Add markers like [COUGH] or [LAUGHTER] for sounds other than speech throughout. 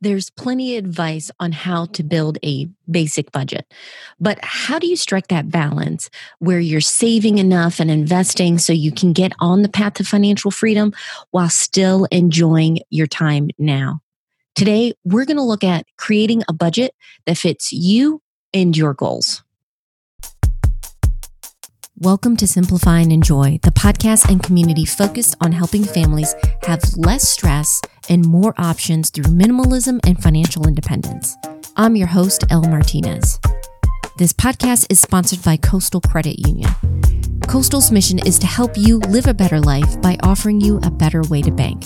there's plenty of advice on how to build a basic budget. But how do you strike that balance where you're saving enough and investing so you can get on the path to financial freedom while still enjoying your time now? Today, we're going to look at creating a budget that fits you and your goals. Welcome to Simplify and Enjoy, the podcast and community focused on helping families have less stress and more options through minimalism and financial independence. I'm your host, Elle Martinez. This podcast is sponsored by Coastal Credit Union. Coastal's mission is to help you live a better life by offering you a better way to bank.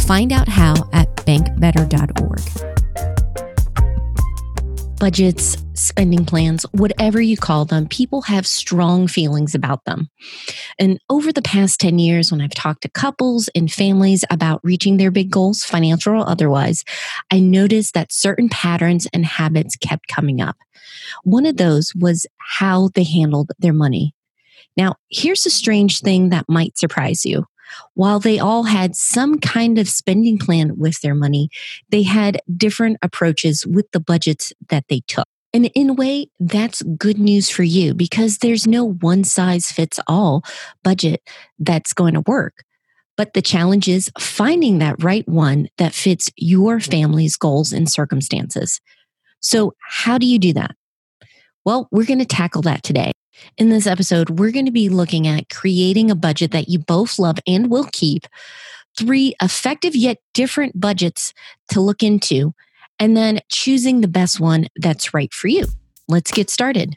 Find out how at bankbetter.org budgets, spending plans, whatever you call them, people have strong feelings about them. And over the past 10 years, when I've talked to couples and families about reaching their big goals, financial or otherwise, I noticed that certain patterns and habits kept coming up. One of those was how they handled their money. Now, here's a strange thing that might surprise you. While they all had some kind of spending plan with their money, they had different approaches with the budgets that they took. And in a way, that's good news for you because there's no one size fits all budget that's going to work. But the challenge is finding that right one that fits your family's goals and circumstances. So, how do you do that? Well, we're going to tackle that today. In this episode, we're going to be looking at creating a budget that you both love and will keep, three effective yet different budgets to look into, and then choosing the best one that's right for you. Let's get started.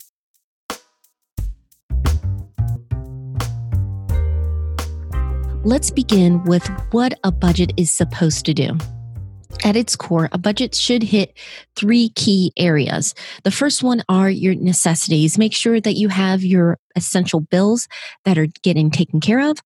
Let's begin with what a budget is supposed to do. At its core, a budget should hit three key areas. The first one are your necessities. Make sure that you have your essential bills that are getting taken care of.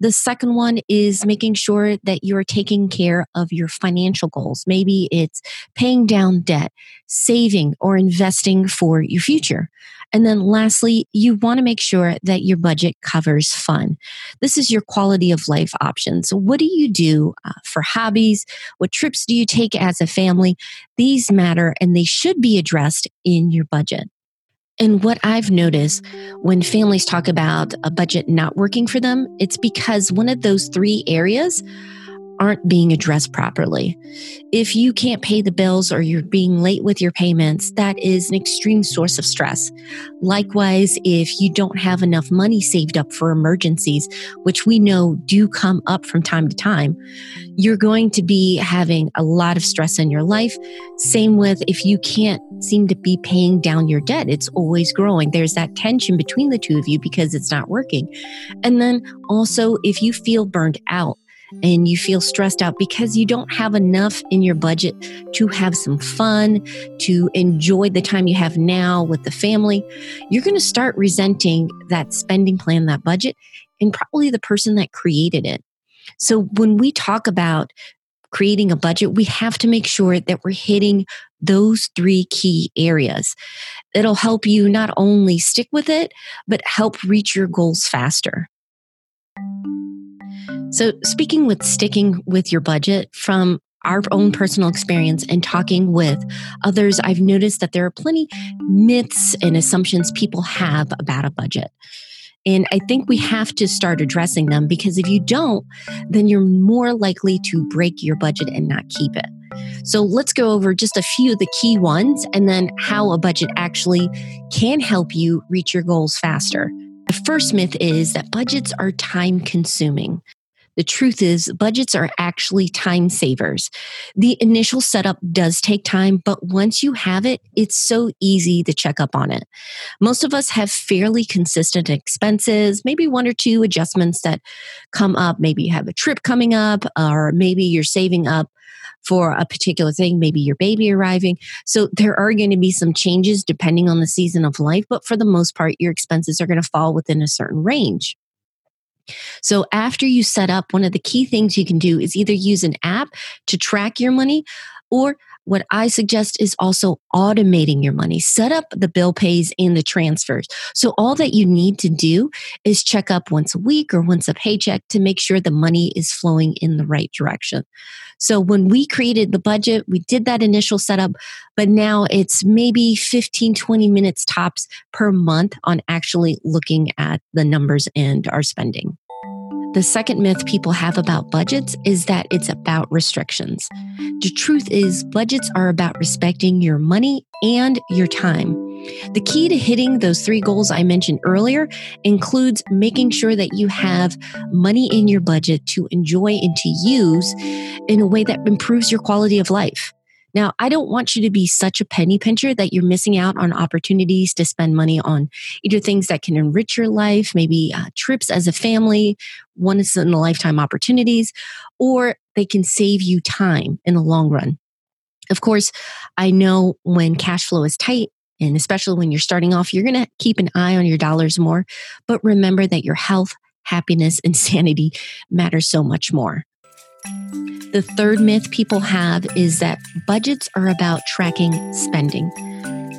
The second one is making sure that you're taking care of your financial goals. Maybe it's paying down debt, saving, or investing for your future. And then lastly, you want to make sure that your budget covers fun. This is your quality of life options. So what do you do uh, for hobbies? What trips do you take as a family? These matter and they should be addressed in your budget. And what I've noticed when families talk about a budget not working for them, it's because one of those three areas aren't being addressed properly. If you can't pay the bills or you're being late with your payments, that is an extreme source of stress. Likewise, if you don't have enough money saved up for emergencies, which we know do come up from time to time, you're going to be having a lot of stress in your life. Same with if you can't seem to be paying down your debt, it's always growing. There's that tension between the two of you because it's not working. And then also, if you feel burned out, and you feel stressed out because you don't have enough in your budget to have some fun, to enjoy the time you have now with the family, you're going to start resenting that spending plan, that budget, and probably the person that created it. So when we talk about creating a budget, we have to make sure that we're hitting those three key areas. It'll help you not only stick with it, but help reach your goals faster. So, speaking with sticking with your budget from our own personal experience and talking with others, I've noticed that there are plenty myths and assumptions people have about a budget. And I think we have to start addressing them because if you don't, then you're more likely to break your budget and not keep it. So let's go over just a few of the key ones and then how a budget actually can help you reach your goals faster. The first myth is that budgets are time consuming. The truth is, budgets are actually time savers. The initial setup does take time, but once you have it, it's so easy to check up on it. Most of us have fairly consistent expenses, maybe one or two adjustments that come up. Maybe you have a trip coming up, or maybe you're saving up for a particular thing, maybe your baby arriving. So there are going to be some changes depending on the season of life, but for the most part, your expenses are going to fall within a certain range. So after you set up, one of the key things you can do is either use an app to track your money Or what I suggest is also automating your money. Set up the bill pays and the transfers. So all that you need to do is check up once a week or once a paycheck to make sure the money is flowing in the right direction. So when we created the budget, we did that initial setup, but now it's maybe 15, 20 minutes tops per month on actually looking at the numbers and our spending. The second myth people have about budgets is that it's about restrictions. The truth is, budgets are about respecting your money and your time. The key to hitting those three goals I mentioned earlier includes making sure that you have money in your budget to enjoy and to use in a way that improves your quality of life. Now, I don't want you to be such a penny pincher that you're missing out on opportunities to spend money on either things that can enrich your life, maybe uh, trips as a family, once in a lifetime opportunities, or they can save you time in the long run. Of course, I know when cash flow is tight, and especially when you're starting off, you're going to keep an eye on your dollars more. But remember that your health, happiness, and [LAUGHS] sanity matter so much more. The third myth people have is that budgets are about tracking spending.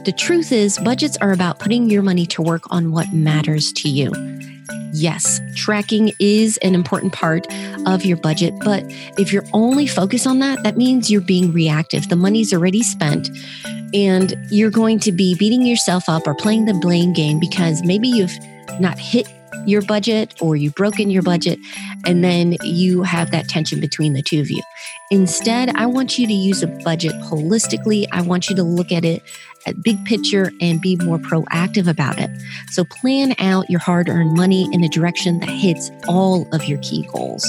The truth is, budgets are about putting your money to work on what matters to you. Yes, tracking is an important part of your budget, but if you're only focused on that, that means you're being reactive. The money's already spent, and you're going to be beating yourself up or playing the blame game because maybe you've not hit your budget or you've broken your budget, and then you have that tension between the two of you. Instead, I want you to use a budget holistically. I want you to look at it at big picture and be more proactive about it. So plan out your hard earned money in a direction that hits all of your key goals.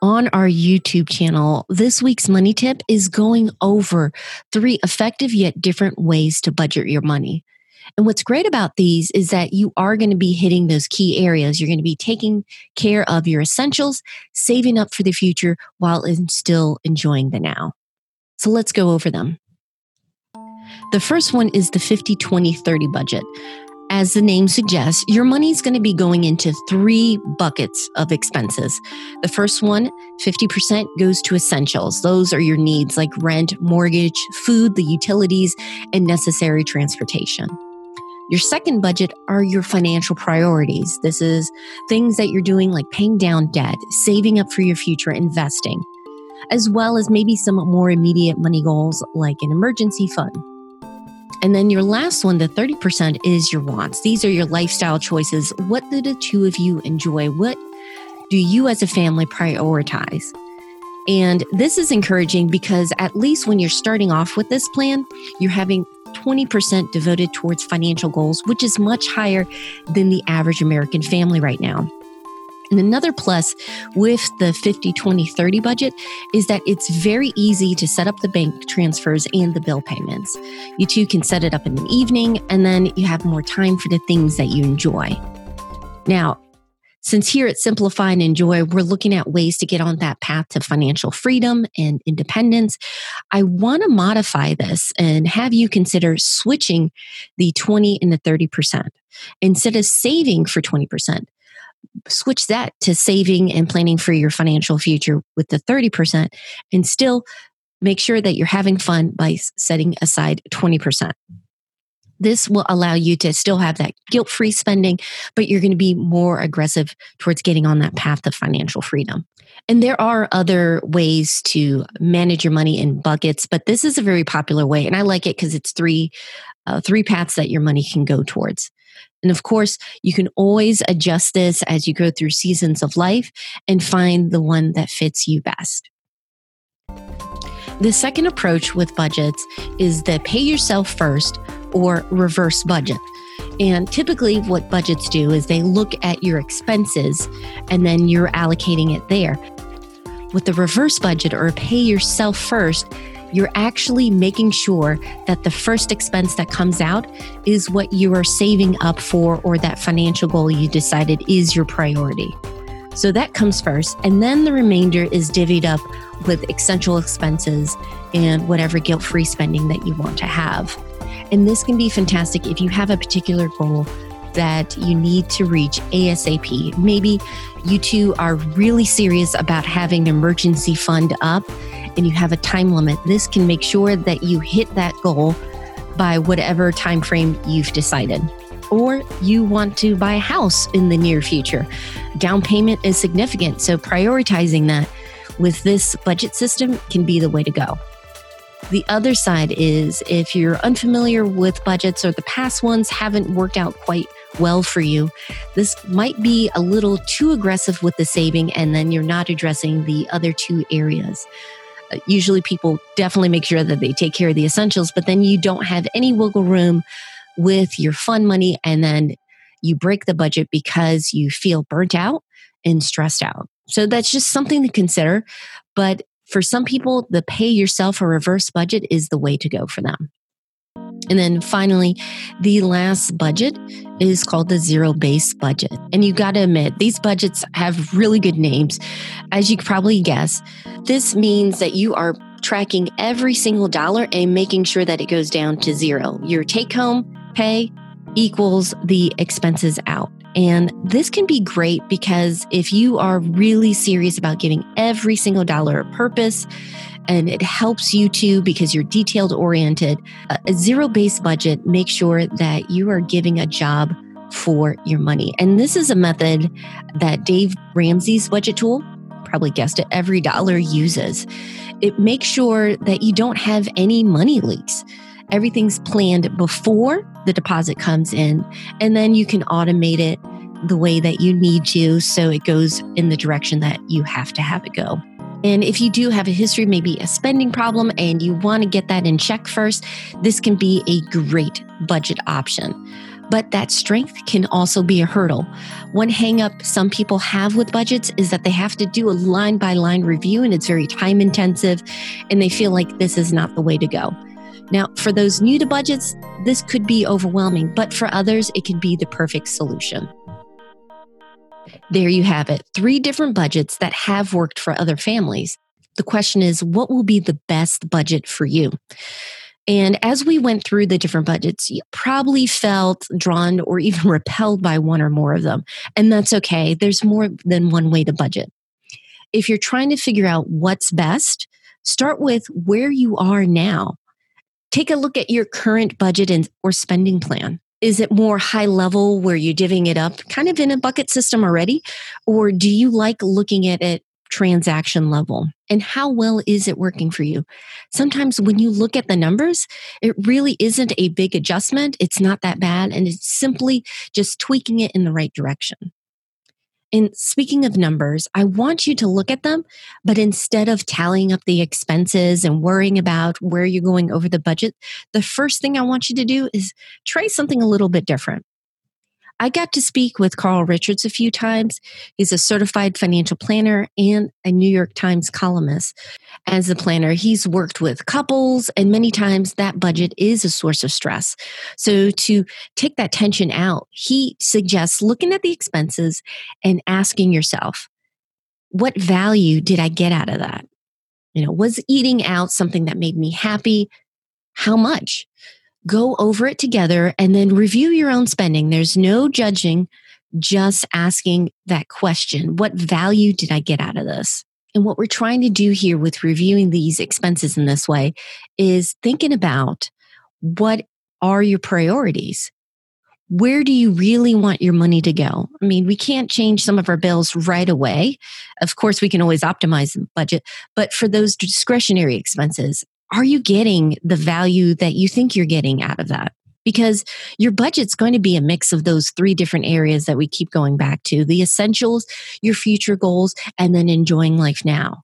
On our YouTube channel, this week's money tip is going over three effective yet different ways to budget your money. And what's great about these is that you are going to be hitting those key areas. You're going to be taking care of your essentials, saving up for the future while still enjoying the now. So let's go over them. The first one is the 50 20 30 budget. As the name suggests, your money is going to be going into three buckets of expenses. The first one, 50% goes to essentials. Those are your needs like rent, mortgage, food, the utilities, and necessary transportation. Your second budget are your financial priorities. This is things that you're doing like paying down debt, saving up for your future, investing, as well as maybe some more immediate money goals like an emergency fund. And then your last one, the 30%, is your wants. These are your lifestyle choices. What do the two of you enjoy? What do you as a family prioritize? And this is encouraging because at least when you're starting off with this plan, you're having 20% devoted towards financial goals, which is much higher than the average American family right now. And another plus with the 50, 20, 30 budget is that it's very easy to set up the bank transfers and the bill payments. You two can set it up in the evening and then you have more time for the things that you enjoy. Now, since here at Simplify and Enjoy, we're looking at ways to get on that path to financial freedom and independence. I want to modify this and have you consider switching the 20 and the 30%. Instead of saving for 20%, switch that to saving and planning for your financial future with the 30% and still make sure that you're having fun by setting aside 20%. This will allow you to still have that guilt free spending, but you're going to be more aggressive towards getting on that path of financial freedom. And there are other ways to manage your money in buckets, but this is a very popular way. And I like it because it's three, uh, three paths that your money can go towards. And of course, you can always adjust this as you go through seasons of life and find the one that fits you best. The second approach with budgets is the pay yourself first or reverse budget. And typically, what budgets do is they look at your expenses and then you're allocating it there. With the reverse budget or pay yourself first, you're actually making sure that the first expense that comes out is what you are saving up for or that financial goal you decided is your priority. So that comes first. And then the remainder is divvied up with essential expenses and whatever guilt free spending that you want to have. And this can be fantastic if you have a particular goal that you need to reach ASAP. Maybe you two are really serious about having an emergency fund up and you have a time limit, this can make sure that you hit that goal by whatever time frame you've decided. Or you want to buy a house in the near future. Down payment is significant, so prioritizing that with this budget system can be the way to go. The other side is if you're unfamiliar with budgets or the past ones haven't worked out quite well for you, this might be a little too aggressive with the saving, and then you're not addressing the other two areas. Uh, usually, people definitely make sure that they take care of the essentials, but then you don't have any wiggle room with your fun money, and then you break the budget because you feel burnt out and stressed out. So that's just something to consider. But for some people, the pay yourself a reverse budget is the way to go for them. And then finally, the last budget is called the zero base budget. And you got to admit, these budgets have really good names. As you probably guess, this means that you are tracking every single dollar and making sure that it goes down to zero. Your take home pay equals the expenses out. And this can be great because if you are really serious about giving every single dollar a purpose, and it helps you too because you're detailed oriented, a zero based budget makes sure that you are giving a job for your money. And this is a method that Dave Ramsey's budget tool, probably guessed it, EveryDollar uses. It makes sure that you don't have any money leaks. Everything's planned before the deposit comes in, and then you can automate it the way that you need to so it goes in the direction that you have to have it go. And if you do have a history, maybe a spending problem, and you want to get that in check first, this can be a great budget option. But that strength can also be a hurdle. One hangup some people have with budgets is that they have to do a line by line review and it's very time intensive, and they feel like this is not the way to go. Now, for those new to budgets, this could be overwhelming, but for others, it can be the perfect solution. There you have it. Three different budgets that have worked for other families. The question is, what will be the best budget for you? And as we went through the different budgets, you probably felt drawn or even [LAUGHS] repelled by one or more of them. And that's okay. There's more than one way to budget. If you're trying to figure out what's best, start with where you are now. Take a look at your current budget and, or spending plan. Is it more high level where you're divvying it up kind of in a bucket system already? Or do you like looking at it transaction level? And how well is it working for you? Sometimes when you look at the numbers, it really isn't a big adjustment. It's not that bad. And it's simply just tweaking it in the right direction. And speaking of numbers, I want you to look at them, but instead of tallying up the expenses and worrying about where you're going over the budget, the first thing I want you to do is try something a little bit different. I got to speak with Carl Richards a few times. He's a certified financial planner and a New York Times columnist. As a planner, he's worked with couples, and many times that budget is a source of stress. So, to take that tension out, he suggests looking at the expenses and asking yourself, what value did I get out of that? You know, was eating out something that made me happy? How much? Go over it together and then review your own spending. There's no judging, just asking that question What value did I get out of this? And what we're trying to do here with reviewing these expenses in this way is thinking about what are your priorities? Where do you really want your money to go? I mean, we can't change some of our bills right away. Of course, we can always optimize the budget, but for those discretionary expenses, are you getting the value that you think you're getting out of that? Because your budget's going to be a mix of those three different areas that we keep going back to the essentials, your future goals, and then enjoying life now.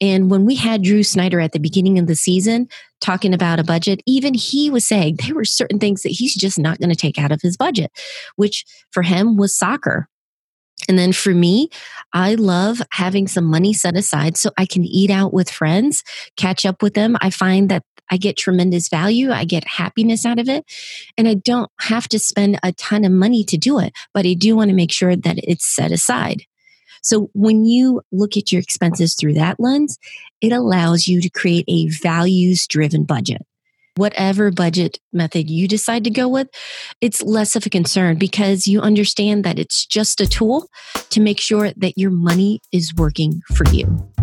And when we had Drew Snyder at the beginning of the season talking about a budget, even he was saying there were certain things that he's just not going to take out of his budget, which for him was soccer. And then for me, I love having some money set aside so I can eat out with friends, catch up with them. I find that I get tremendous value. I get happiness out of it. And I don't have to spend a ton of money to do it, but I do want to make sure that it's set aside. So when you look at your expenses through that lens, it allows you to create a values driven budget whatever budget method you decide to go with, it's less of a concern because you understand that it's just a tool to make sure that your money is working for you.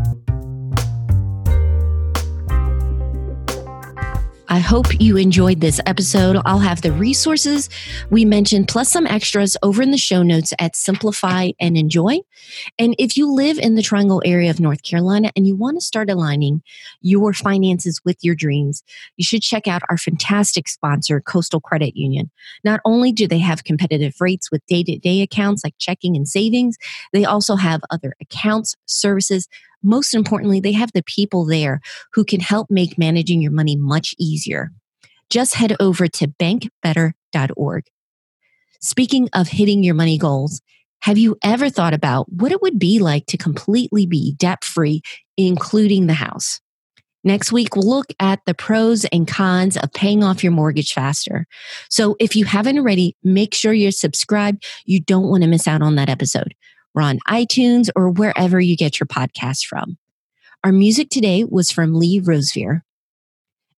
I hope you enjoyed this episode. I'll have the resources we mentioned plus some extras over in the show notes at Simplify and Enjoy. And if you live in the Triangle area of North Carolina and you want to start aligning your finances with your dreams, you should check out our fantastic sponsor, Coastal Credit Union. Not only do they have competitive rates with day to day accounts like checking and savings, they also have other accounts, services, most importantly, they have the people there who can help make managing your money much easier. Just head over to bankbetter.org. Speaking of hitting your money goals, have you ever thought about what it would be like to completely be debt free, including the house? Next week, we'll look at the pros and cons of paying off your mortgage faster. So if you haven't already, make sure you're subscribed. You don't want to miss out on that episode. We're on iTunes or wherever you get your podcasts from. Our music today was from Lee Rosevere.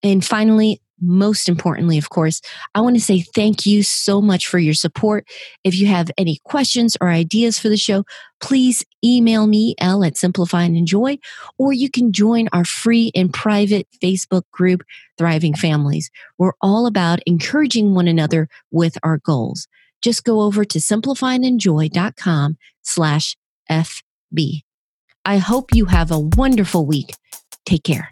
And finally, most importantly, of course, I want to say thank you so much for your support. If you have any questions or ideas for the show, please email me, L at Simplify and Enjoy, or you can join our free and private Facebook group, Thriving Families. We're all about encouraging one another with our goals just go over to simplifyandenjoy.com slash FB. I hope you have a wonderful week. Take care.